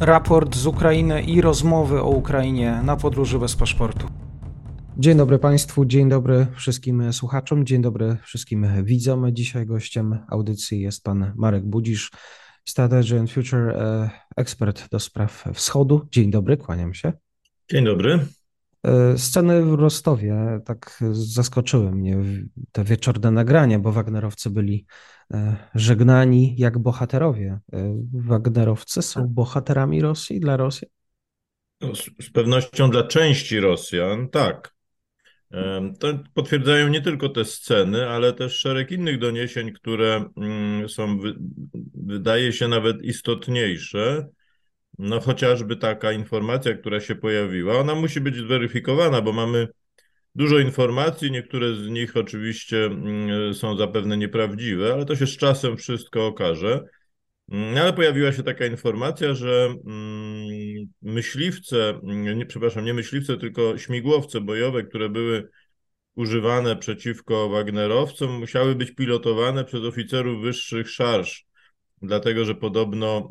raport z Ukrainy i rozmowy o Ukrainie na podróży bez paszportu. Dzień dobry Państwu, dzień dobry wszystkim słuchaczom, dzień dobry wszystkim widzom. Dzisiaj gościem audycji jest pan Marek Budzisz, Strategy and Future e, ekspert do spraw wschodu. Dzień dobry, kłaniam się. Dzień dobry. E, sceny w Rostowie tak zaskoczyły mnie te wieczorne nagrania, bo Wagnerowcy byli e, żegnani jak bohaterowie. Wagnerowcy są bohaterami Rosji dla Rosji? No, z pewnością dla części Rosjan, tak. To potwierdzają nie tylko te sceny, ale też szereg innych doniesień, które mm, są, wydaje się, nawet istotniejsze. No chociażby taka informacja, która się pojawiła, ona musi być zweryfikowana, bo mamy dużo informacji, niektóre z nich oczywiście mm, są zapewne nieprawdziwe, ale to się z czasem wszystko okaże. Mm, ale pojawiła się taka informacja, że mm, myśliwce, nie, przepraszam, nie myśliwce, tylko śmigłowce bojowe, które były używane przeciwko Wagnerowcom, musiały być pilotowane przez oficerów wyższych szarż, dlatego że podobno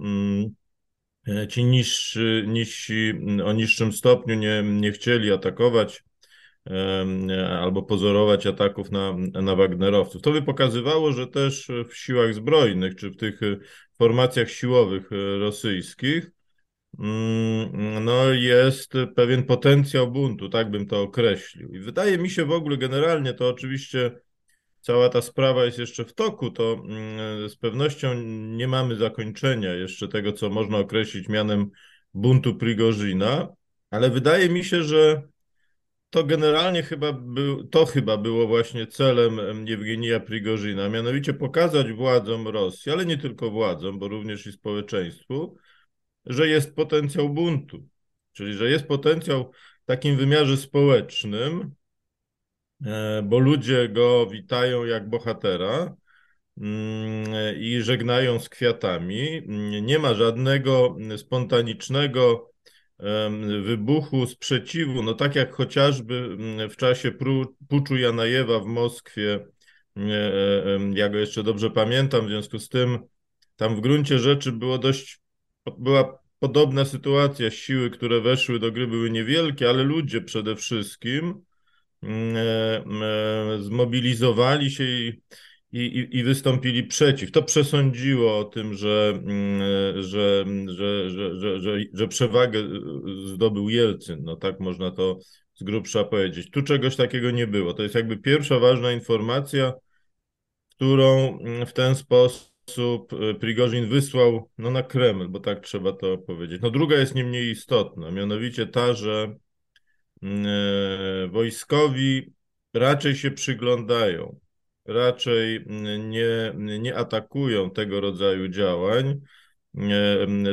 ci niższy, niżsi o niższym stopniu nie, nie chcieli atakować albo pozorować ataków na, na Wagnerowców. To by pokazywało, że też w siłach zbrojnych, czy w tych formacjach siłowych e, rosyjskich, mm, no jest pewien potencjał buntu, tak bym to określił. I wydaje mi się w ogóle generalnie to oczywiście cała ta sprawa jest jeszcze w toku, to mm, z pewnością nie mamy zakończenia jeszcze tego, co można określić mianem buntu Prigorzyna, ale wydaje mi się, że to generalnie chyba był, to chyba było właśnie celem Jewgenija Prigorzyna, mianowicie pokazać władzom Rosji, ale nie tylko władzom, bo również i społeczeństwu, że jest potencjał buntu, czyli że jest potencjał w takim wymiarze społecznym, bo ludzie go witają jak bohatera mm, i żegnają z kwiatami. Nie ma żadnego spontanicznego wybuchu sprzeciwu, no tak jak chociażby mm, w czasie puczu Janajewa w Moskwie, e, e, ja go jeszcze dobrze pamiętam, w związku z tym tam w gruncie rzeczy było dość, była podobna sytuacja, siły, które weszły do gry były niewielkie, ale ludzie przede wszystkim mm, e, zmobilizowali się i i, i, wystąpili przeciw. To przesądziło o tym, że, że, że, że, że, że, przewagę zdobył Jelcyn. No tak można to z grubsza powiedzieć. Tu czegoś takiego nie było. To jest jakby pierwsza ważna informacja, którą w ten sposób Prigorzin wysłał no, na Kreml, bo tak trzeba to powiedzieć. No druga jest nie mniej istotna, mianowicie ta, że wojskowi raczej się przyglądają raczej nie, nie atakują tego rodzaju działań,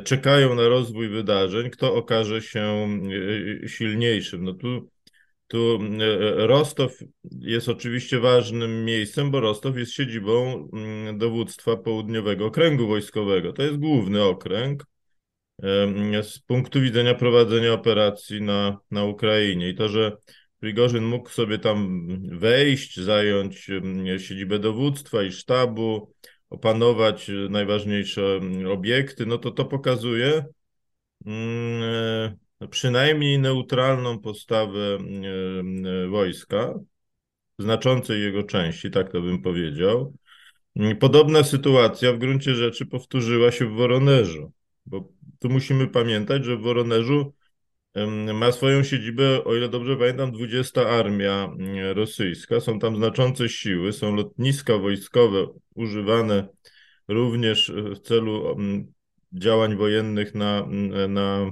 czekają na rozwój wydarzeń, kto okaże się e, silniejszym. No tu, tu e, Rostow jest oczywiście ważnym miejscem, bo Rostow jest siedzibą dowództwa południowego okręgu wojskowego. To jest główny okręg z punktu widzenia prowadzenia operacji na, na Ukrainie. I to, że Prigorzyn mógł sobie tam wejść, zająć siedzibę dowództwa i sztabu, opanować najważniejsze mm, obiekty, no to to pokazuje mm, e, przynajmniej neutralną postawę wojska, znaczącej jego części, tak to bym powiedział. Podobna sytuacja w gruncie rzeczy powtórzyła się w Woronerzu, bo tu musimy pamiętać, że w Woronerzu ma swoją siedzibę, o ile dobrze pamiętam, 20 armia mm, rosyjska. Są tam znaczące siły, są lotniska wojskowe używane również w celu działań wojennych na, mm, na,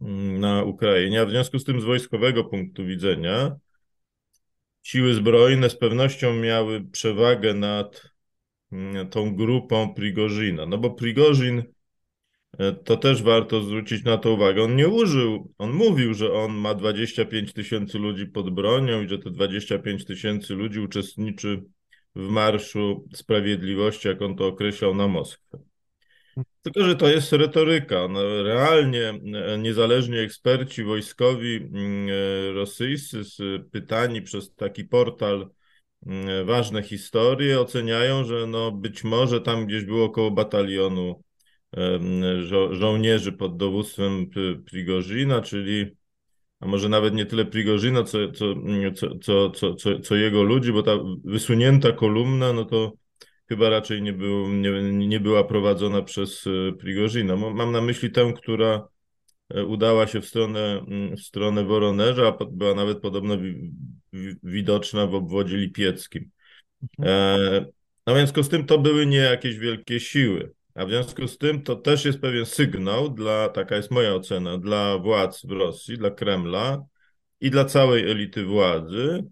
mm, na Ukrainie. A w związku z tym, z wojskowego punktu widzenia, siły zbrojne z pewnością miały przewagę nad tą grupą Prigorzyna. No bo Prigorzyn E, to też warto zwrócić na to uwagę. On nie użył, on mówił, że on ma 25 tysięcy ludzi pod bronią i że te 25 tysięcy ludzi uczestniczy w Marszu Sprawiedliwości, jak on to określał, na Moskwę. Tylko, że to jest retoryka. No, realnie e, niezależni eksperci wojskowi mm, e, rosyjscy, pytani przez taki portal mm, Ważne Historie, oceniają, że no być może tam gdzieś było około batalionu żo żołnierzy pod dowództwem Prigorzyna, czyli a może nawet nie tyle Prigorzyna, co, co, co, co, co, co, jego ludzi, bo ta wysunięta kolumna, no to chyba raczej nie, był, nie, nie była prowadzona przez e, Prigorzyna. Mam na myśli tę, która e, udała się w stronę, w stronę Woronerza, a była nawet podobno widoczna w obwodzie lipieckim. Mhm. E, no w związku z tym to były nie jakieś wielkie siły. A w związku z tym to też jest pewien sygnał dla, taka jest moja ocena, dla władz w Rosji, dla Kremla i dla całej elity władzy,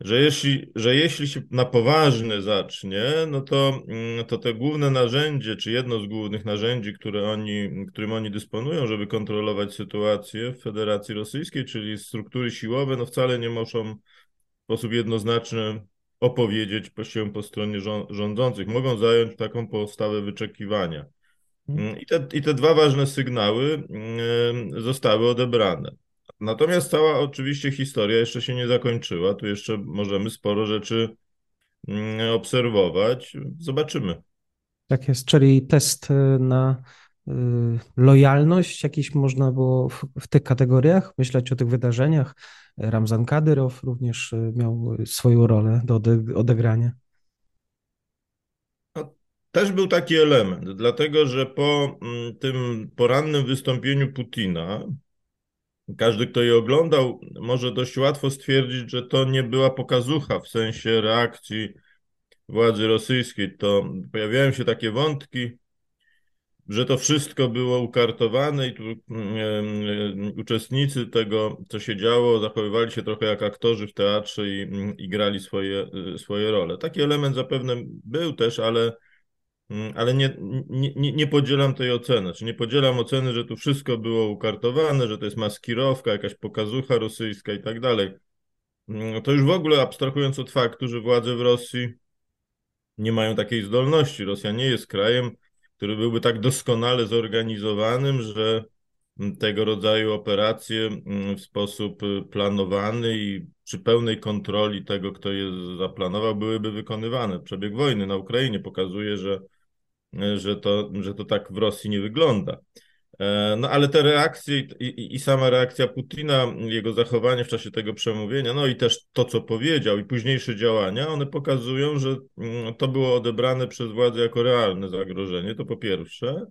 że jeśli, że jeśli się na poważnie zacznie, no to, mm, to te główne narzędzie, czy jedno z głównych narzędzi, które oni, którym oni dysponują, żeby kontrolować sytuację w Federacji Rosyjskiej, czyli struktury siłowe, no wcale nie muszą w sposób jednoznaczny opowiedzieć się po stronie rządzących. Mogą zająć taką postawę wyczekiwania. Mhm. Mm, I te, I te dwa ważne sygnały mm, zostały odebrane. Natomiast cała oczywiście historia jeszcze się nie zakończyła. Tu jeszcze możemy sporo rzeczy mm, obserwować. Zobaczymy. Tak jest, czyli test y, na lojalność jakiś można było w, w, tych kategoriach myśleć o tych wydarzeniach. Ramzan Kadyrow również y, miał swoją rolę do odegrania. No, też był taki element, dlatego że po mm, tym porannym wystąpieniu Putina, każdy, kto je oglądał, może dość łatwo stwierdzić, że to nie była pokazucha w sensie reakcji władzy rosyjskiej. To pojawiają się takie wątki, że to wszystko było ukartowane i tu um, uczestnicy tego, co się działo, zachowywali się trochę jak aktorzy w teatrze i, i grali swoje, swoje role. Taki element zapewne był też, ale, mm, ale nie, nie, nie podzielam tej oceny. Czy nie podzielam oceny, że tu wszystko było ukartowane, że to jest maskirowka, jakaś pokazucha rosyjska i tak dalej. Mm, to już w ogóle abstrahując od faktu, że władze w Rosji nie mają takiej zdolności. Rosja nie jest krajem, który byłby tak doskonale zorganizowanym, że tego rodzaju operacje mm, w sposób y, planowany i przy pełnej kontroli tego, kto je zaplanował, byłyby wykonywane. Przebieg wojny na Ukrainie pokazuje, że, że, to, że to tak w Rosji nie wygląda. E, no ale te reakcje i, i, i, sama reakcja Putina, jego zachowanie w czasie tego przemówienia, no i też to, co powiedział i późniejsze działania, one pokazują, że mm, to było odebrane przez władze jako realne zagrożenie, to po pierwsze.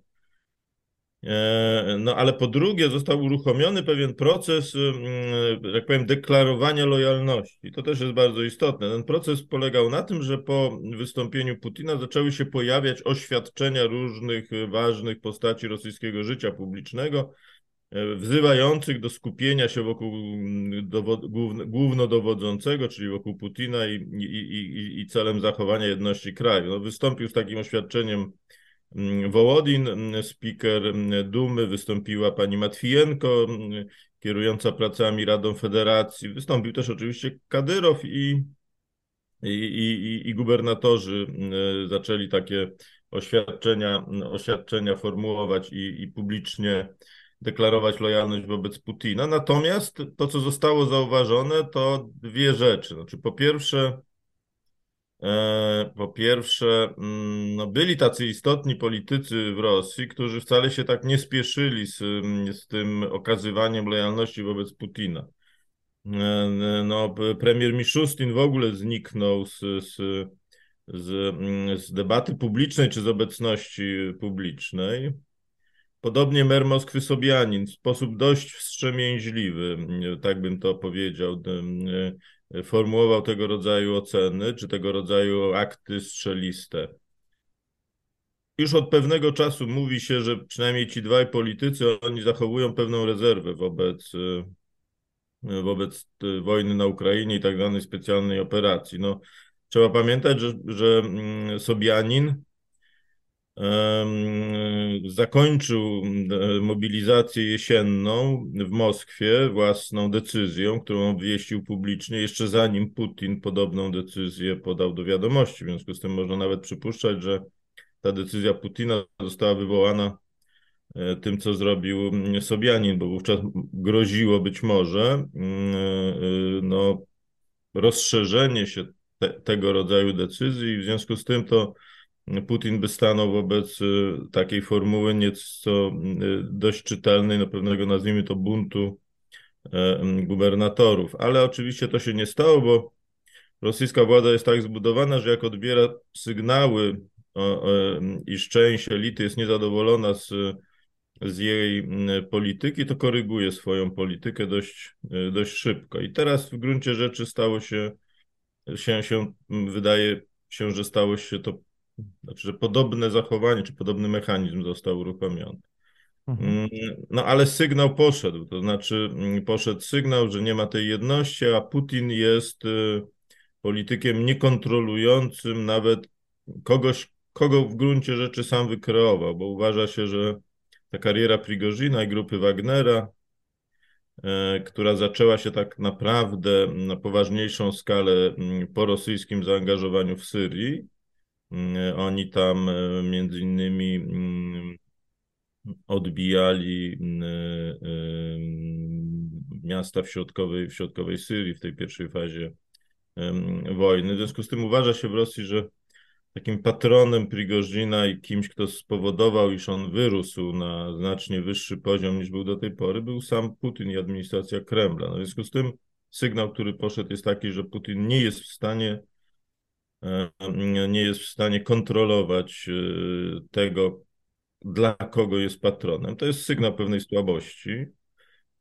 E, no ale po drugie został uruchomiony pewien proces, mm, jak powiem, deklarowania lojalności. To też jest bardzo istotne. Ten proces polegał na tym, że po wystąpieniu Putina zaczęły się pojawiać oświadczenia różnych ważnych postaci rosyjskiego życia publicznego, e, wzywających do skupienia się wokół mm, dowod, głównodowodzącego, czyli wokół Putina i, i, i, i celem zachowania jedności kraju. No, wystąpił z takim oświadczeniem Wołodin, mm, speaker mm, Dumy, wystąpiła pani Matwijenko, kierująca pracami Radą Federacji. Wystąpił też oczywiście Kadyrow i, i, i, i gubernatorzy zaczęli takie oświadczenia, oświadczenia formułować i, i publicznie deklarować lojalność wobec Putina. Natomiast to, co zostało zauważone, to dwie rzeczy. Znaczy, po pierwsze, po pierwsze, mm, no byli tacy istotni politycy w Rosji, którzy wcale się tak nie spieszyli z, z tym okazywaniem lojalności wobec Putina. E, no, premier Miszustin w ogóle zniknął z, z, z, z debaty publicznej czy z obecności publicznej. Podobnie mer Moskwy Sobianin w sposób dość wstrzemięźliwy, tak bym to powiedział, formułował tego rodzaju oceny, czy tego rodzaju akty strzeliste. Już od pewnego czasu mówi się, że przynajmniej ci dwaj politycy, oni zachowują pewną rezerwę wobec, wobec wojny na Ukrainie i tak zwanej specjalnej operacji. No, trzeba pamiętać, że, że mm, Sobianin zakończył mobilizację jesienną w Moskwie własną decyzją, którą obwieścił publicznie, jeszcze zanim Putin podobną decyzję podał do wiadomości. W związku z tym można nawet przypuszczać, że ta decyzja Putina została wywołana e, tym, co zrobił mm, Sobianin, bo wówczas groziło być może mm, e, no, rozszerzenie się te, tego rodzaju decyzji i w związku z tym to Putin by stanął wobec takiej formuły nieco dość czytelnej, no pewnego nazwijmy to buntu gubernatorów. Ale oczywiście to się nie stało, bo rosyjska władza jest tak zbudowana, że jak odbiera sygnały, iż część elity jest niezadowolona z z jej polityki, to koryguje swoją politykę dość, e, dość szybko. I teraz w gruncie rzeczy stało się, się, się wydaje się, że stało się to, znaczy, że podobne zachowanie, czy podobny mechanizm został uruchomiony. Mhm. Mm, no ale sygnał poszedł, to znaczy mm, poszedł sygnał, że nie ma tej jedności, a Putin jest y, politykiem niekontrolującym nawet kogoś, kogo w gruncie rzeczy sam wykreował, bo uważa się, że ta kariera Prigozina i grupy Wagnera, e, która zaczęła się tak naprawdę na poważniejszą skalę mm, po rosyjskim zaangażowaniu w Syrii. Mm, oni tam e, między innymi mm, odbijali e, miasta w środkowej, w środkowej Syrii w tej pierwszej fazie wojny. W związku z tym uważa się w Rosji, że takim patronem Prigozina i kimś, kto spowodował, iż on wyrósł na znacznie wyższy poziom niż był do tej pory, był sam Putin i administracja Kremla. No w związku z tym sygnał, który poszedł jest taki, że Putin nie jest w stanie e, nie jest w stanie kontrolować e, tego, dla kogo jest patronem. To jest sygnał pewnej słabości.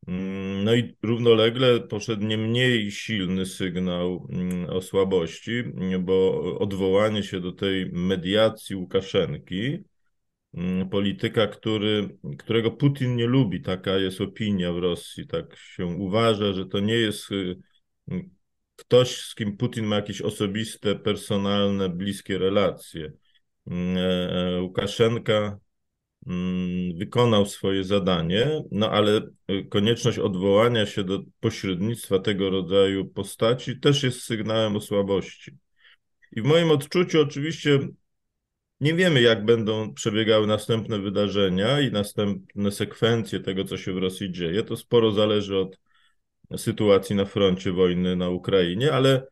Mm, no i równolegle poszedł nie mniej silny sygnał mm, o słabości, bo odwołanie się do tej mediacji Łukaszenki, mm, polityka, który, którego Putin nie lubi, taka jest opinia w Rosji, tak się uważa, że to nie jest y, ktoś, z kim Putin ma jakieś osobiste, personalne, bliskie relacje. E, e, Łukaszenka Mm, wykonał swoje zadanie, no ale y, konieczność odwołania się do pośrednictwa tego rodzaju postaci też jest sygnałem o słabości. I w moim odczuciu oczywiście nie wiemy, jak będą przebiegały następne wydarzenia i następne sekwencje tego, co się w Rosji dzieje. To sporo zależy od sytuacji na froncie wojny na Ukrainie, ale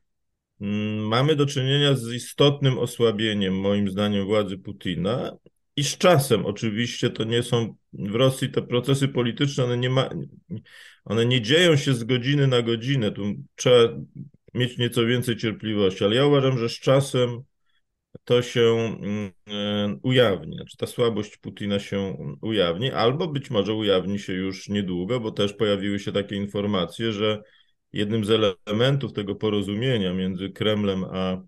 mm, mamy do czynienia z istotnym osłabieniem, moim zdaniem, władzy Putina i z czasem oczywiście to nie są w Rosji te procesy polityczne, one nie, ma, one nie dzieją się z godziny na godzinę. Tu trzeba mieć nieco więcej cierpliwości, ale ja uważam, że z czasem to się mm, e, ujawni. Znaczy ta słabość Putina się ujawni, albo być może ujawni się już niedługo, bo też pojawiły się takie informacje, że jednym z elementów tego porozumienia między Kremlem a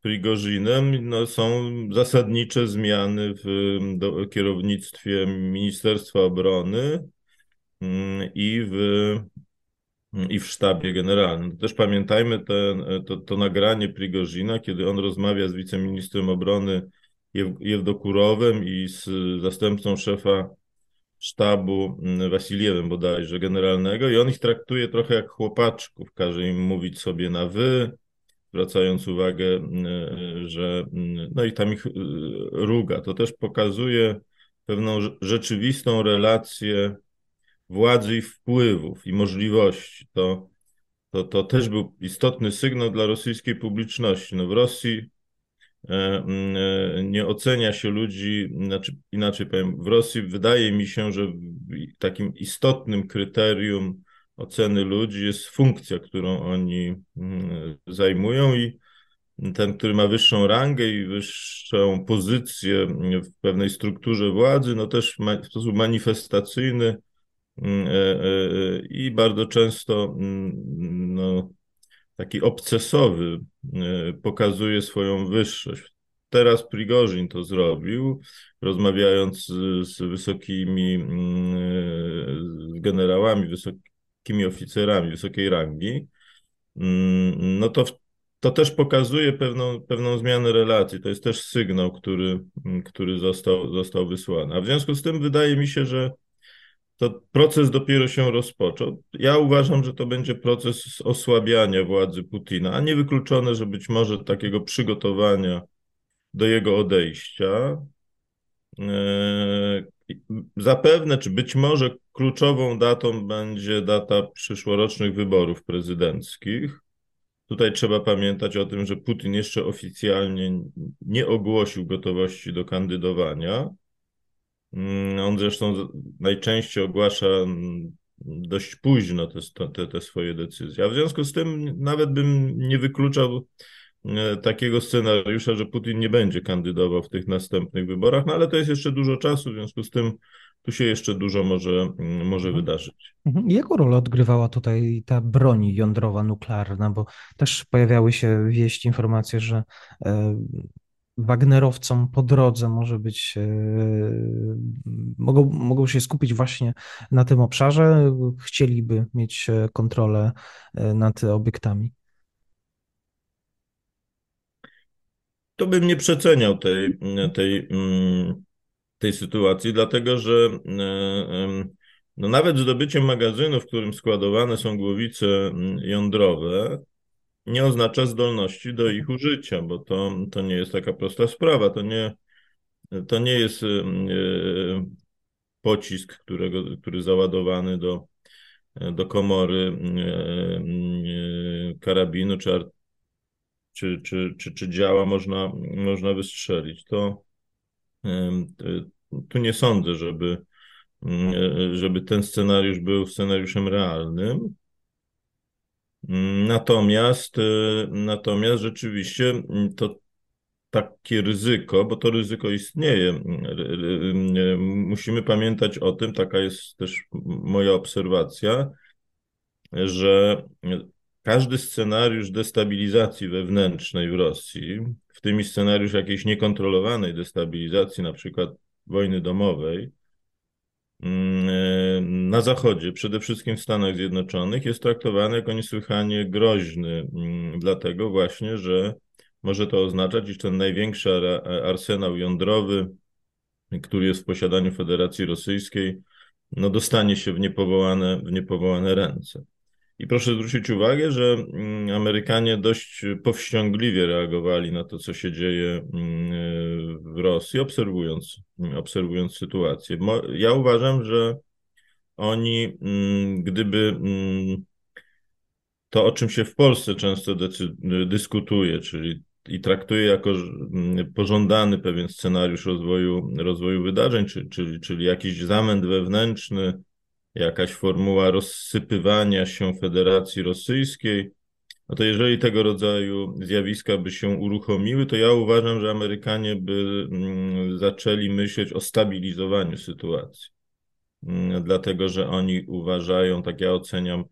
Prigozinem no, są zasadnicze zmiany w do, kierownictwie Ministerstwa Obrony mm, i w, i w sztabie generalnym. Też pamiętajmy ten, to, to nagranie Prigozina, kiedy on rozmawia z wiceministrem obrony Jewdokurowem i z zastępcą szefa sztabu mm, Wasiliewem bodajże generalnego i on ich traktuje trochę jak chłopaczków, każe im mówić sobie na wy, zwracając uwagę, y, że y, no i tam ich y, ruga. To też pokazuje pewną rzeczywistą relację władzy i wpływów i możliwości. To, to, to też był istotny sygnał dla rosyjskiej publiczności. No w Rosji e, e, nie ocenia się ludzi, znaczy inaczej powiem, w Rosji wydaje mi się, że takim istotnym kryterium oceny ludzi jest funkcja, którą oni zajmują i ten, który ma wyższą rangę i wyższą pozycję w pewnej strukturze władzy, no też w sposób manifestacyjny i bardzo często mm, no, taki obcesowy e, pokazuje swoją wyższość. Teraz Prigorzin to zrobił, rozmawiając z, z wysokimi z generałami, wysoki, wysokimi oficerami wysokiej rangi, mm, no to, to też pokazuje pewną, pewną zmianę relacji. To jest też sygnał, który, mm, który został, został wysłany. A w związku z tym wydaje mi się, że to proces dopiero się rozpoczął. Ja uważam, że to będzie proces osłabiania władzy Putina, a nie wykluczone, że być może takiego przygotowania do jego odejścia. E, Zapewne, czy być może kluczową datą będzie data przyszłorocznych wyborów prezydenckich. Tutaj trzeba pamiętać o tym, że Putin jeszcze oficjalnie nie ogłosił gotowości do kandydowania. Mm, on zresztą najczęściej ogłasza mm, dość późno te, te, te swoje decyzje. A w związku z tym nawet bym nie wykluczał e, takiego scenariusza, że Putin nie będzie kandydował w tych następnych wyborach, no ale to jest jeszcze dużo czasu, w związku z tym tu się jeszcze dużo może, mm, może mhm. wydarzyć. Mhm. Jaką rolę odgrywała tutaj ta broń jądrowa, nuklearna? Bo też pojawiały się wieści, informacje, że e, Wagnerowcom po drodze może być, e, mogą, mogą się skupić właśnie na tym obszarze, chcieliby mieć e, kontrolę nad obiektami. To bym nie przeceniał tej, tej mm, tej sytuacji, dlatego że e, no nawet zdobycie magazynu, w którym składowane są głowice jądrowe, nie oznacza zdolności do ich użycia, bo to, to nie jest taka prosta sprawa. To nie, to nie jest e, pocisk, którego, który załadowany do, do komory karabinu czy, czy, czy, czy, czy działa można, można wystrzelić. To, tu nie sądzę, żeby, żeby ten scenariusz był scenariuszem realnym. Natomiast, e, natomiast rzeczywiście mm, to takie ryzyko, bo to ryzyko istnieje. Musimy pamiętać o tym, taka jest też moja obserwacja, że każdy scenariusz destabilizacji wewnętrznej w Rosji, w tym scenariusz jakiejś niekontrolowanej destabilizacji, na przykład wojny domowej, mm, na Zachodzie, przede wszystkim w Stanach Zjednoczonych, jest traktowany jako niesłychanie groźny, mm, dlatego właśnie, że może to oznaczać, iż ten największy arsenał jądrowy, który jest w posiadaniu Federacji Rosyjskiej, no dostanie się w niepowołane, w niepowołane ręce. I proszę zwrócić uwagę, że mm, Amerykanie dość powściągliwie reagowali na to, co się dzieje mm, w Rosji, obserwując, obserwując sytuację. Ja uważam, że oni, mm, gdyby to, o czym się w Polsce często dyskutuje, czyli i traktuje jako pożądany pewien scenariusz rozwoju, rozwoju wydarzeń, czyli, czyli, czyli jakiś zamęt wewnętrzny, jakaś formuła rozsypywania się Federacji Rosyjskiej, no to jeżeli tego rodzaju zjawiska by się uruchomiły, to ja uważam, że Amerykanie by mm, zaczęli myśleć o stabilizowaniu sytuacji. Mm, dlatego, że oni uważają, tak ja oceniam,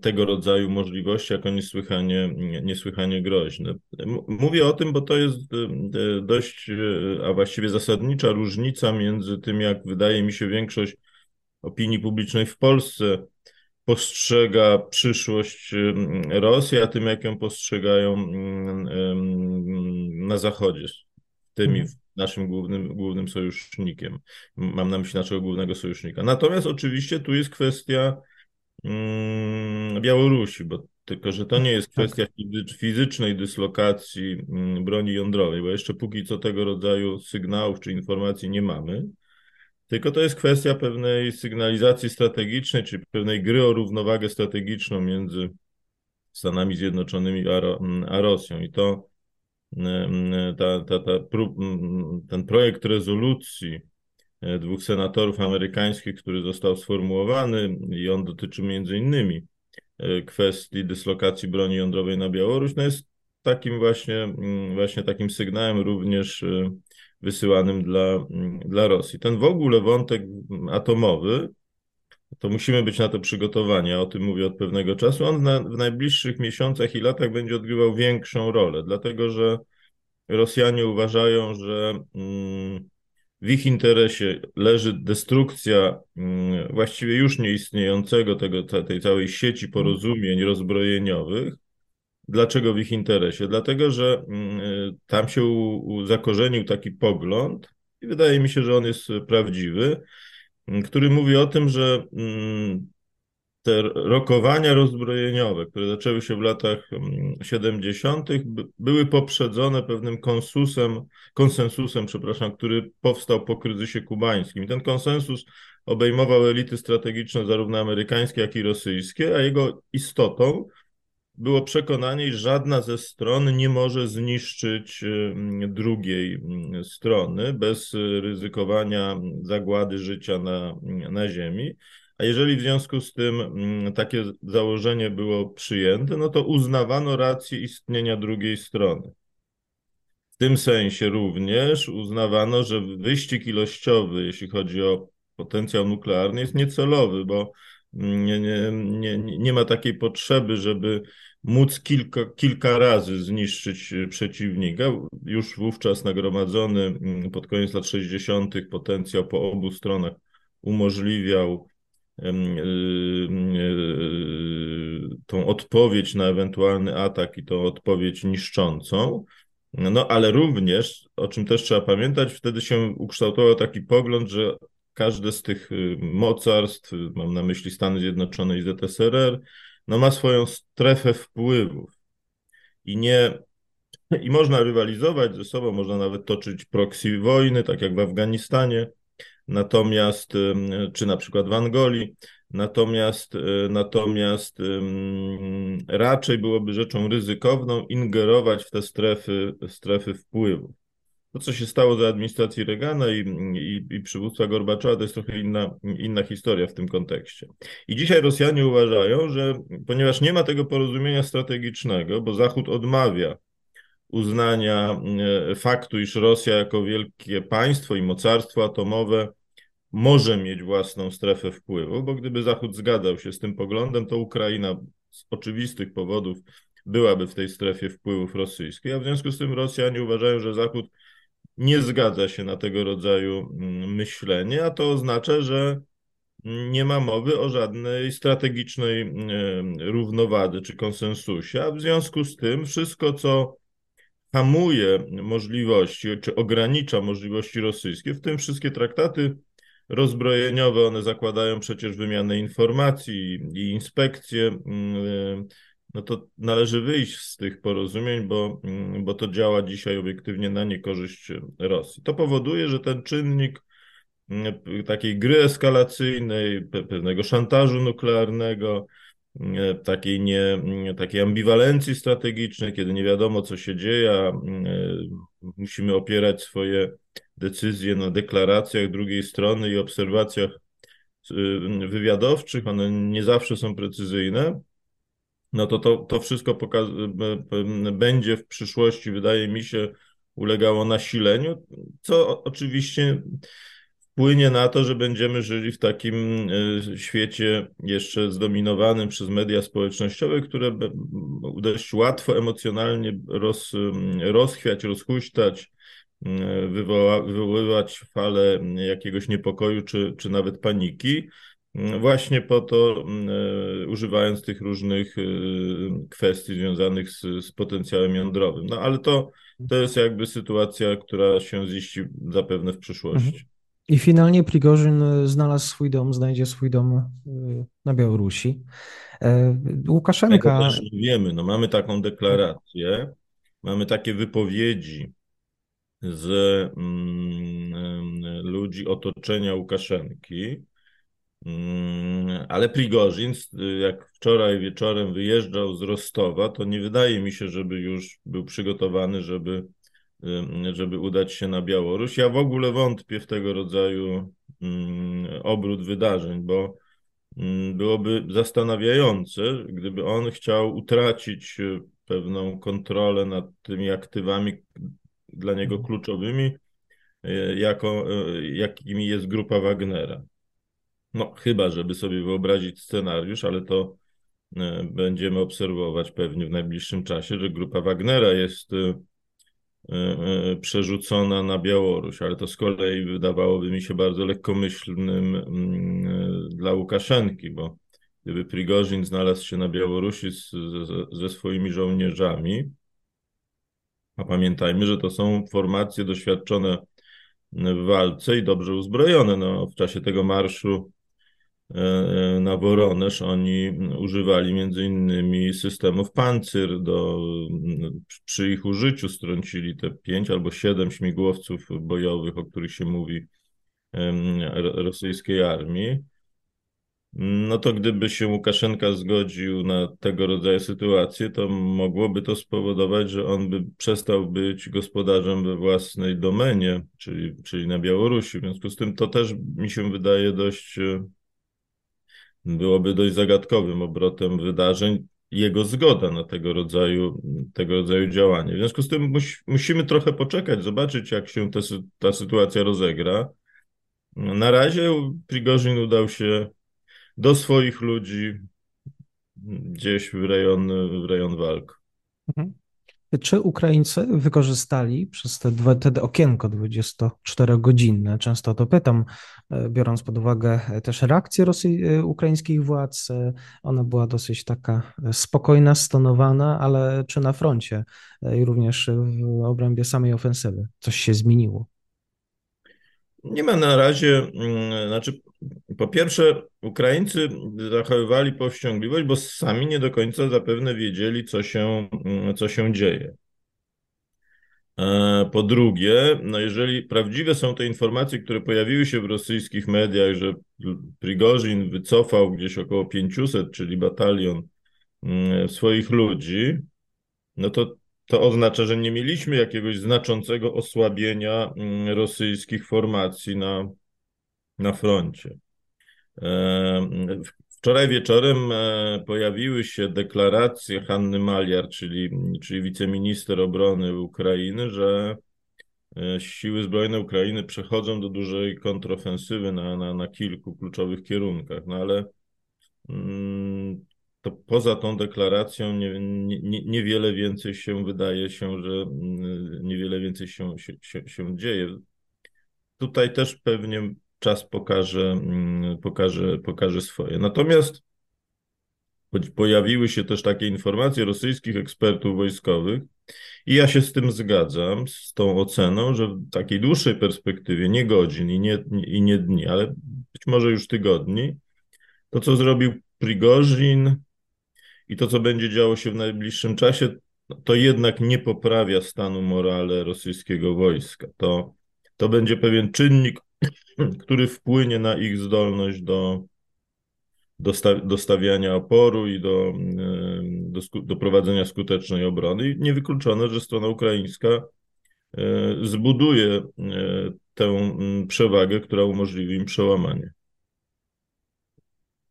tego rodzaju możliwości jako niesłychanie, niesłychanie groźne. Mówię o tym, bo to jest dość, e, a właściwie zasadnicza różnica między tym, jak wydaje mi się większość opinii publicznej w Polsce postrzega przyszłość Rosji, a tym, jak ją postrzegają na Zachodzie, tymi mhm. naszym głównym, głównym sojusznikiem. Mam na myśli naszego głównego sojusznika. Natomiast oczywiście tu jest kwestia Białorusi, bo tylko, że to nie jest tak. kwestia fizycznej dyslokacji broni jądrowej, bo jeszcze póki co tego rodzaju sygnałów czy informacji nie mamy. Tylko to jest kwestia pewnej sygnalizacji strategicznej, czy pewnej gry o równowagę strategiczną między Stanami Zjednoczonymi a, a Rosją. I to ta, ta, ta, ten projekt rezolucji e, dwóch senatorów amerykańskich, który został sformułowany i on dotyczy między innymi e, kwestii dyslokacji broni jądrowej na Białoruś, no jest takim właśnie, właśnie takim sygnałem również e, wysyłanym dla, dla Rosji. Ten w ogóle wątek atomowy, to musimy być na to przygotowani. O tym mówię od pewnego czasu. On na, w najbliższych miesiącach i latach będzie odgrywał większą rolę, dlatego że Rosjanie uważają, że mm, w ich interesie leży destrukcja mm, właściwie już nieistniejącego tego, tej całej sieci porozumień rozbrojeniowych, Dlaczego w ich interesie? Dlatego, że mm, y, tam się zakorzenił taki pogląd, i wydaje mi się, że on jest prawdziwy, mm, który mówi o tym, że mm, te rokowania rozbrojeniowe, które zaczęły się w latach 70., były poprzedzone pewnym konsusem, konsensusem, przepraszam, który powstał po kryzysie kubańskim. Ten konsensus obejmował elity strategiczne, zarówno amerykańskie, jak i rosyjskie, a jego istotą było przekonanie, iż żadna ze stron nie może zniszczyć drugiej strony bez ryzykowania zagłady życia na, na Ziemi. A jeżeli w związku z tym takie założenie było przyjęte, no to uznawano rację istnienia drugiej strony. W tym sensie również uznawano, że wyścig ilościowy, jeśli chodzi o potencjał nuklearny, jest niecelowy, bo nie, nie, nie, nie ma takiej potrzeby, żeby móc kilka, kilka razy zniszczyć przeciwnika. Już wówczas nagromadzony mm, pod koniec lat 60. potencjał po obu stronach umożliwiał y, y, tą odpowiedź na ewentualny atak i tą odpowiedź niszczącą. No ale również, o czym też trzeba pamiętać, wtedy się ukształtował taki pogląd, że każde z tych y, mocarstw, mam na myśli Stany Zjednoczone i ZSRR, no ma swoją strefę wpływów. I nie i można rywalizować ze sobą, można nawet toczyć proxy wojny, tak jak w Afganistanie, natomiast czy na przykład w Angolii, natomiast natomiast raczej byłoby rzeczą ryzykowną ingerować w te strefy, strefy wpływów. To, co się stało za administracji Reagana i, i, i przywództwa Gorbaczowa, to jest trochę inna, inna historia w tym kontekście. I dzisiaj Rosjanie uważają, że ponieważ nie ma tego porozumienia strategicznego, bo Zachód odmawia uznania e, faktu, iż Rosja jako wielkie państwo i mocarstwo atomowe może mieć własną strefę wpływu, bo gdyby Zachód zgadzał się z tym poglądem, to Ukraina z oczywistych powodów byłaby w tej strefie wpływów rosyjskiej, a w związku z tym Rosjanie uważają, że Zachód nie zgadza się na tego rodzaju mm, myślenie, a to oznacza, że nie ma mowy o żadnej strategicznej mm, równowadze czy konsensusie, a w związku z tym wszystko, co hamuje możliwości czy ogranicza możliwości rosyjskie, w tym wszystkie traktaty rozbrojeniowe, one zakładają przecież wymianę informacji i inspekcje mm, no to należy wyjść z tych porozumień, bo, mm, bo to działa dzisiaj obiektywnie na niekorzyść Rosji. To powoduje, że ten czynnik mm, takiej gry eskalacyjnej, pewnego szantażu nuklearnego, mm, takiej, nie, takiej ambiwalencji strategicznej, kiedy nie wiadomo, co się dzieje, musimy opierać swoje decyzje na deklaracjach drugiej strony i obserwacjach y, wywiadowczych. One nie zawsze są precyzyjne no to to, to wszystko będzie w przyszłości, wydaje mi się, ulegało nasileniu, co oczywiście wpłynie na to, że będziemy żyli w takim e, świecie jeszcze zdominowanym przez media społecznościowe, które dość łatwo emocjonalnie roz, rozchwiać, rozhuśtać, wywoła, wywoływać falę jakiegoś niepokoju czy, czy nawet paniki. Właśnie po to, mm, e, używając tych różnych e, kwestii związanych z, z potencjałem jądrowym. No ale to, to jest jakby sytuacja, która się ziści zapewne w przyszłości. Mhm. I finalnie Prigorzyn e, znalazł swój dom, znajdzie swój dom na Białorusi. Łukaszenka. Tego też nie wiemy. No, mamy taką deklarację, mamy takie wypowiedzi z mm, ludzi otoczenia Łukaszenki ale Prigorzin, jak wczoraj wieczorem wyjeżdżał z Rostowa, to nie wydaje mi się, żeby już był przygotowany, żeby, żeby udać się na Białoruś. Ja w ogóle wątpię w tego rodzaju mm, obrót wydarzeń, bo mm, byłoby zastanawiające, gdyby on chciał utracić e, pewną kontrolę nad tymi aktywami dla niego mhm. kluczowymi, jako, jakimi jest grupa Wagnera. No, chyba, żeby sobie wyobrazić scenariusz, ale to e, będziemy obserwować pewnie w najbliższym czasie, że grupa Wagnera jest e, e, przerzucona na Białoruś, ale to z kolei wydawałoby mi się bardzo lekkomyślnym mm, dla Łukaszenki, bo gdyby Prigorzin znalazł się na Białorusi z, ze swoimi żołnierzami, a pamiętajmy, że to są formacje doświadczone w walce i dobrze uzbrojone. No, w czasie tego marszu na Woronesz oni używali między innymi systemów Pancyr do, przy ich użyciu strącili te pięć albo siedem śmigłowców bojowych, o których się mówi rosyjskiej armii. no to gdyby się Łukaszenka zgodził na tego rodzaju sytuację, to mogłoby to spowodować, że on by przestał być gospodarzem we własnej domenie, czyli, czyli na Białorusi. W związku z tym to też mi się wydaje dość, e, byłoby dość zagadkowym obrotem wydarzeń jego zgoda na tego rodzaju, tego rodzaju działanie. W związku z tym musimy trochę poczekać, zobaczyć, jak się ta, ta sytuacja rozegra. Na razie Prigorzyn udał się do swoich ludzi gdzieś w rejon, w rejon walk. Mhm. Czy Ukraińcy wykorzystali przez te, dwa, okienko 24-godzinne, często to pytam, e, biorąc pod uwagę też reakcję Rosji, e, ukraińskich władz, e, ona była dosyć taka spokojna, stonowana, ale czy na froncie również w obrębie samej ofensywy coś się zmieniło? Nie ma na razie, mm, znaczy po pierwsze Ukraińcy zachowywali powściągliwość, bo sami nie do końca zapewne wiedzieli, co się, mm, co się dzieje. E, po drugie, no jeżeli prawdziwe są te informacje, które pojawiły się w rosyjskich mediach, że Prigorzin wycofał gdzieś około 500, czyli batalion mm, swoich ludzi, no to to oznacza, że nie mieliśmy jakiegoś znaczącego osłabienia mm, rosyjskich formacji na, na froncie. E, wczoraj wieczorem e, pojawiły się deklaracje Hanny Maliar, czyli, czyli wiceminister obrony Ukrainy, że e, siły zbrojne Ukrainy przechodzą do dużej kontrofensywy na, na, na kilku kluczowych kierunkach. No ale mm, poza tą deklaracją nie, nie, niewiele więcej się wydaje się, że mm, niewiele więcej się, się, się, się dzieje. Tutaj też pewnie czas pokaże, mm, pokaże, pokaże swoje. Natomiast pojawiły się też takie informacje rosyjskich ekspertów wojskowych, i ja się z tym zgadzam, z tą oceną, że w takiej dłuższej perspektywie, nie godzin i nie, i nie dni, ale być może już tygodni, to co zrobił Prigorzin, i to, co będzie działo się w najbliższym czasie, to jednak nie poprawia stanu morale rosyjskiego wojska. To, to będzie pewien czynnik, który wpłynie na ich zdolność do, do stawiania oporu i do, do, do prowadzenia skutecznej obrony. I niewykluczone, że strona ukraińska e, zbuduje e, tę przewagę, która umożliwi im przełamanie.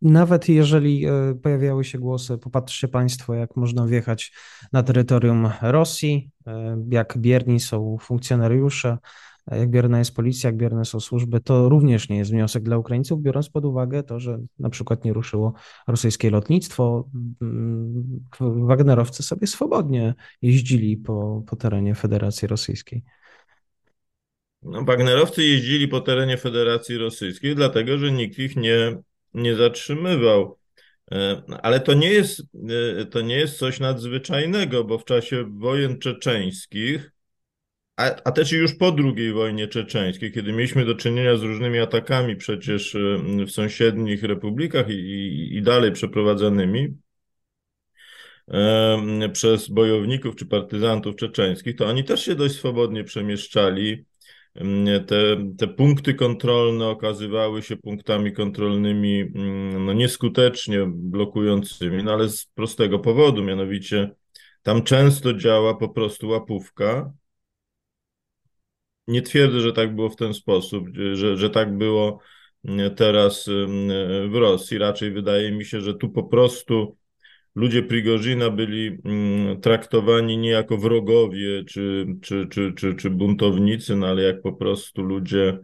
Nawet jeżeli e, pojawiały się głosy, popatrzcie Państwo, jak można wjechać na terytorium Rosji, e, jak bierni są funkcjonariusze, jak bierna jest policja, jak bierne są służby, to również nie jest wniosek dla Ukraińców, biorąc pod uwagę to, że na przykład nie ruszyło rosyjskie lotnictwo. Mm, Wagnerowcy sobie swobodnie jeździli po, po terenie Federacji Rosyjskiej. No, Wagnerowcy jeździli po terenie Federacji Rosyjskiej, dlatego że nikt ich nie nie zatrzymywał. E, ale to nie, jest, e, to nie jest coś nadzwyczajnego, bo w czasie wojen czeczeńskich, a, a też już po II wojnie czeczeńskiej, kiedy mieliśmy do czynienia z różnymi atakami przecież e, w sąsiednich republikach i, i, i dalej przeprowadzanymi przez bojowników czy partyzantów czeczeńskich, to oni też się dość swobodnie przemieszczali te, te punkty kontrolne okazywały się punktami kontrolnymi mm, no, nieskutecznie blokującymi, no ale z prostego powodu, mianowicie tam często działa po prostu łapówka. Nie twierdzę, że tak było w ten sposób, że, że tak było mm, teraz w Rosji. Raczej wydaje mi się, że tu po prostu ludzie Prigorzyna byli mm, traktowani nie jako wrogowie czy, czy, czy, czy, czy buntownicy, no ale jak po prostu ludzie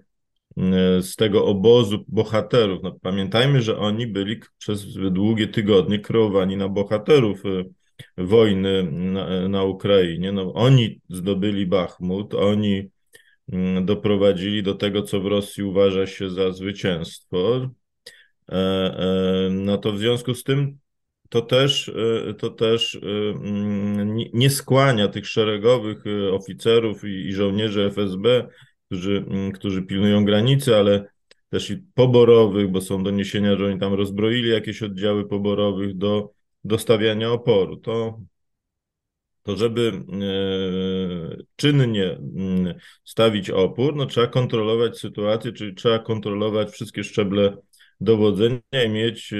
mm, z tego obozu bohaterów. No, pamiętajmy, że oni byli przez długie tygodnie kreowani na bohaterów y, wojny na, na Ukrainie. No, oni zdobyli Bachmut, oni mm, doprowadzili do tego, co w Rosji uważa się za zwycięstwo. E, e, no to w związku z tym to też, y, to też y, mm, nie skłania tych szeregowych y, oficerów i żołnierzy FSB, którzy, mm, którzy pilnują granicy, ale też i poborowych, bo są doniesienia, że oni tam rozbroili jakieś oddziały poborowych do, do stawiania oporu. To, to żeby czynnie mm, stawić opór, no trzeba kontrolować sytuację, czyli trzeba kontrolować wszystkie szczeble dowodzenia i mieć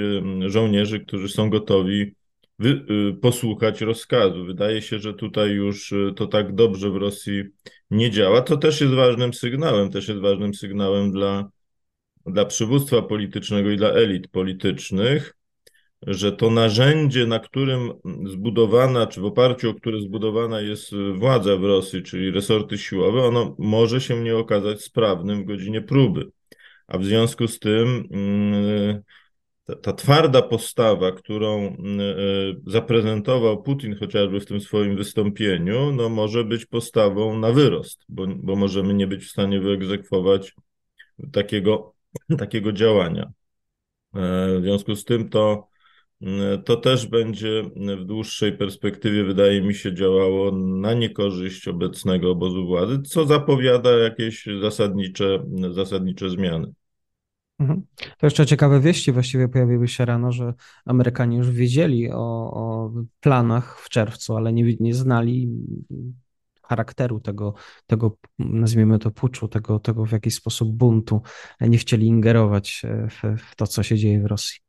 żołnierzy, którzy są gotowi wy, y, posłuchać rozkazu. Wydaje się, że tutaj już y, to tak dobrze w Rosji nie działa, co też jest ważnym sygnałem, też jest ważnym sygnałem dla, dla przywództwa politycznego i dla elit politycznych, że to narzędzie, na którym zbudowana, czy w oparciu o które zbudowana jest władza w Rosji, czyli resorty siłowe, ono może się nie okazać sprawnym w godzinie próby. A w związku z tym mm, ta, ta, twarda postawa, którą mm, e, zaprezentował Putin chociażby w tym swoim wystąpieniu, no może być postawą na wyrost, bo, bo możemy nie być w stanie wyegzekwować takiego, takiego działania. E, w związku z tym to, to też będzie w dłuższej perspektywie, wydaje mi się, działało na niekorzyść obecnego obozu władzy, co zapowiada jakieś zasadnicze, zasadnicze zmiany. Mhm. To jeszcze ciekawe wieści właściwie pojawiły się rano, że Amerykanie już wiedzieli o, o planach w czerwcu, ale nie, nie znali charakteru tego, tego, nazwijmy to puczu, tego, tego w jakiś sposób buntu. Nie chcieli ingerować w, w to, co się dzieje w Rosji.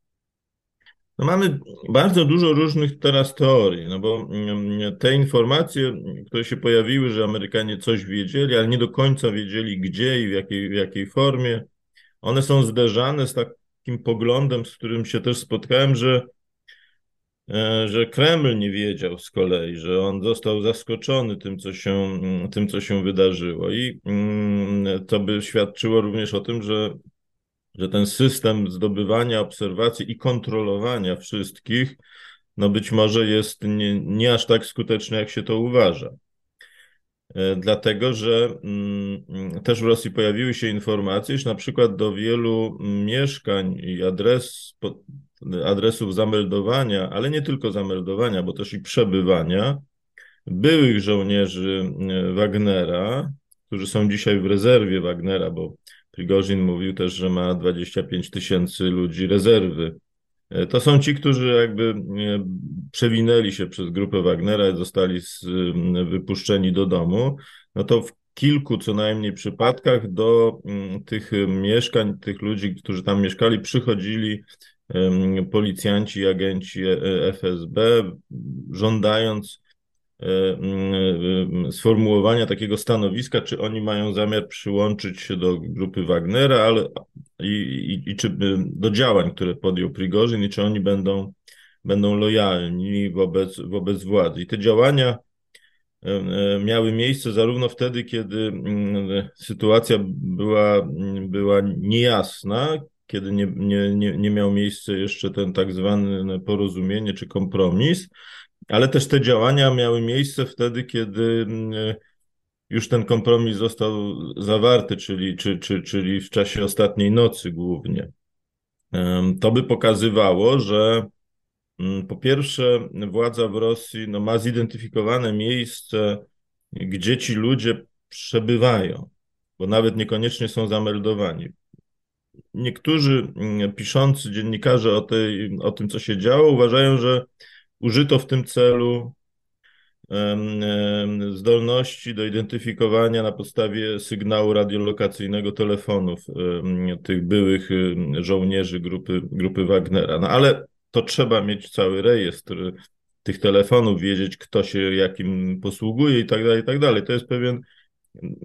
No mamy bardzo dużo różnych teraz teorii, no bo mm, te informacje, które się pojawiły, że Amerykanie coś wiedzieli, ale nie do końca wiedzieli gdzie i w jakiej, w jakiej formie, one są zderzane z takim poglądem, z którym się też spotkałem, że, e, że Kreml nie wiedział z kolei, że on został zaskoczony tym, co się, tym, co się wydarzyło. I mm, to by świadczyło również o tym, że, że ten system zdobywania obserwacji i kontrolowania wszystkich, no być może jest nie, nie aż tak skuteczny, jak się to uważa. E, dlatego że mm, też w Rosji pojawiły się informacje, że na przykład do wielu mieszkań i adres, adresów zameldowania, ale nie tylko zameldowania, bo też i przebywania byłych żołnierzy e, Wagnera, którzy są dzisiaj w rezerwie Wagnera, bo Prigorzin mówił też, że ma 25 tysięcy ludzi rezerwy E, to są ci, którzy jakby przewinęli się przez grupę Wagnera, zostali wypuszczeni do domu. No to w kilku co najmniej przypadkach do tych mieszkań, tych ludzi, którzy tam mieszkali, przychodzili policjanci agenci e, FSB, żądając E, e, sformułowania takiego stanowiska, czy oni mają zamiar przyłączyć się do grupy Wagnera, ale i, i, i czy do działań, które podjął Prigorzyn i czy oni będą, będą lojalni wobec, wobec władzy. I te działania e, miały miejsce zarówno wtedy, kiedy mm, sytuacja była, była niejasna, kiedy nie, nie, nie, nie miał miejsca jeszcze ten tak zwany porozumienie czy kompromis, ale też te działania miały miejsce wtedy, kiedy mm, już ten kompromis został zawarty, czyli, czy, czy, czyli w czasie ostatniej nocy głównie. To by pokazywało, że mm, po pierwsze, władza w Rosji no, ma zidentyfikowane miejsce, gdzie ci ludzie przebywają, bo nawet niekoniecznie są zameldowani. Niektórzy mm, piszący dziennikarze o, tej, o tym, co się działo, uważają, że Użyto w tym celu zdolności do identyfikowania na podstawie sygnału radiolokacyjnego telefonów tych byłych żołnierzy grupy, grupy Wagnera. No ale to trzeba mieć cały rejestr tych telefonów, wiedzieć kto się jakim posługuje i tak dalej, i tak dalej. To jest pewien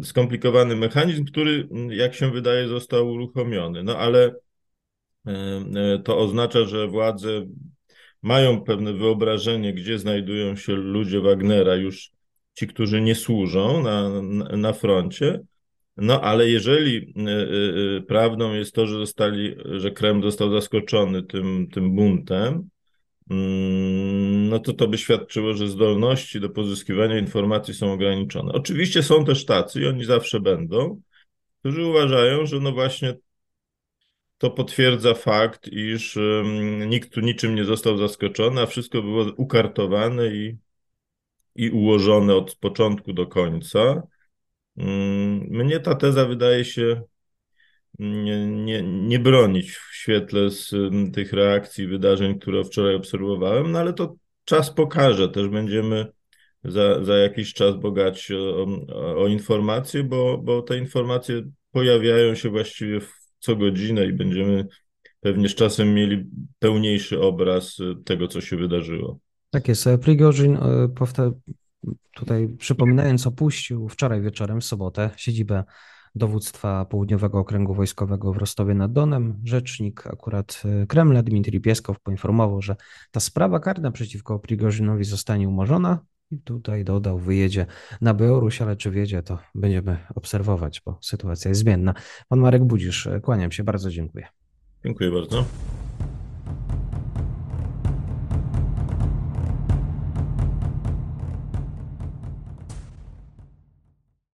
skomplikowany mechanizm, który jak się wydaje został uruchomiony. No ale to oznacza, że władze mają pewne wyobrażenie, gdzie znajdują się ludzie Wagnera, już ci, którzy nie służą na, na froncie. No ale jeżeli y, y, y, prawdą jest to, że zostali, że Kreml został zaskoczony tym, tym buntem, mm, no to to by świadczyło, że zdolności do pozyskiwania informacji są ograniczone. Oczywiście są też tacy, i oni zawsze będą, którzy uważają, że no właśnie to potwierdza fakt, iż nikt tu niczym nie został zaskoczony, a wszystko było ukartowane i, i ułożone od początku do końca. Mnie ta teza wydaje się nie, nie, nie bronić w świetle z tych reakcji, wydarzeń, które wczoraj obserwowałem, no ale to czas pokaże. Też będziemy za, za jakiś czas bogać o, o, o informacje, bo, bo te informacje pojawiają się właściwie w co godzinę i będziemy pewnie z czasem mieli pełniejszy obraz tego, co się wydarzyło. Tak jest. Prigorzin, tutaj przypominając, opuścił wczoraj wieczorem, w sobotę, siedzibę dowództwa Południowego Okręgu Wojskowego w Rostowie nad Donem. Rzecznik akurat Kremla, Dmitrij Pieskow, poinformował, że ta sprawa karna przeciwko Prigorzynowi zostanie umorzona. I tutaj dodał, wyjedzie na Białoruś, ale czy wiedzie, to będziemy obserwować, bo sytuacja jest zmienna. Pan Marek Budzisz, kłaniam się, bardzo dziękuję. Dziękuję bardzo.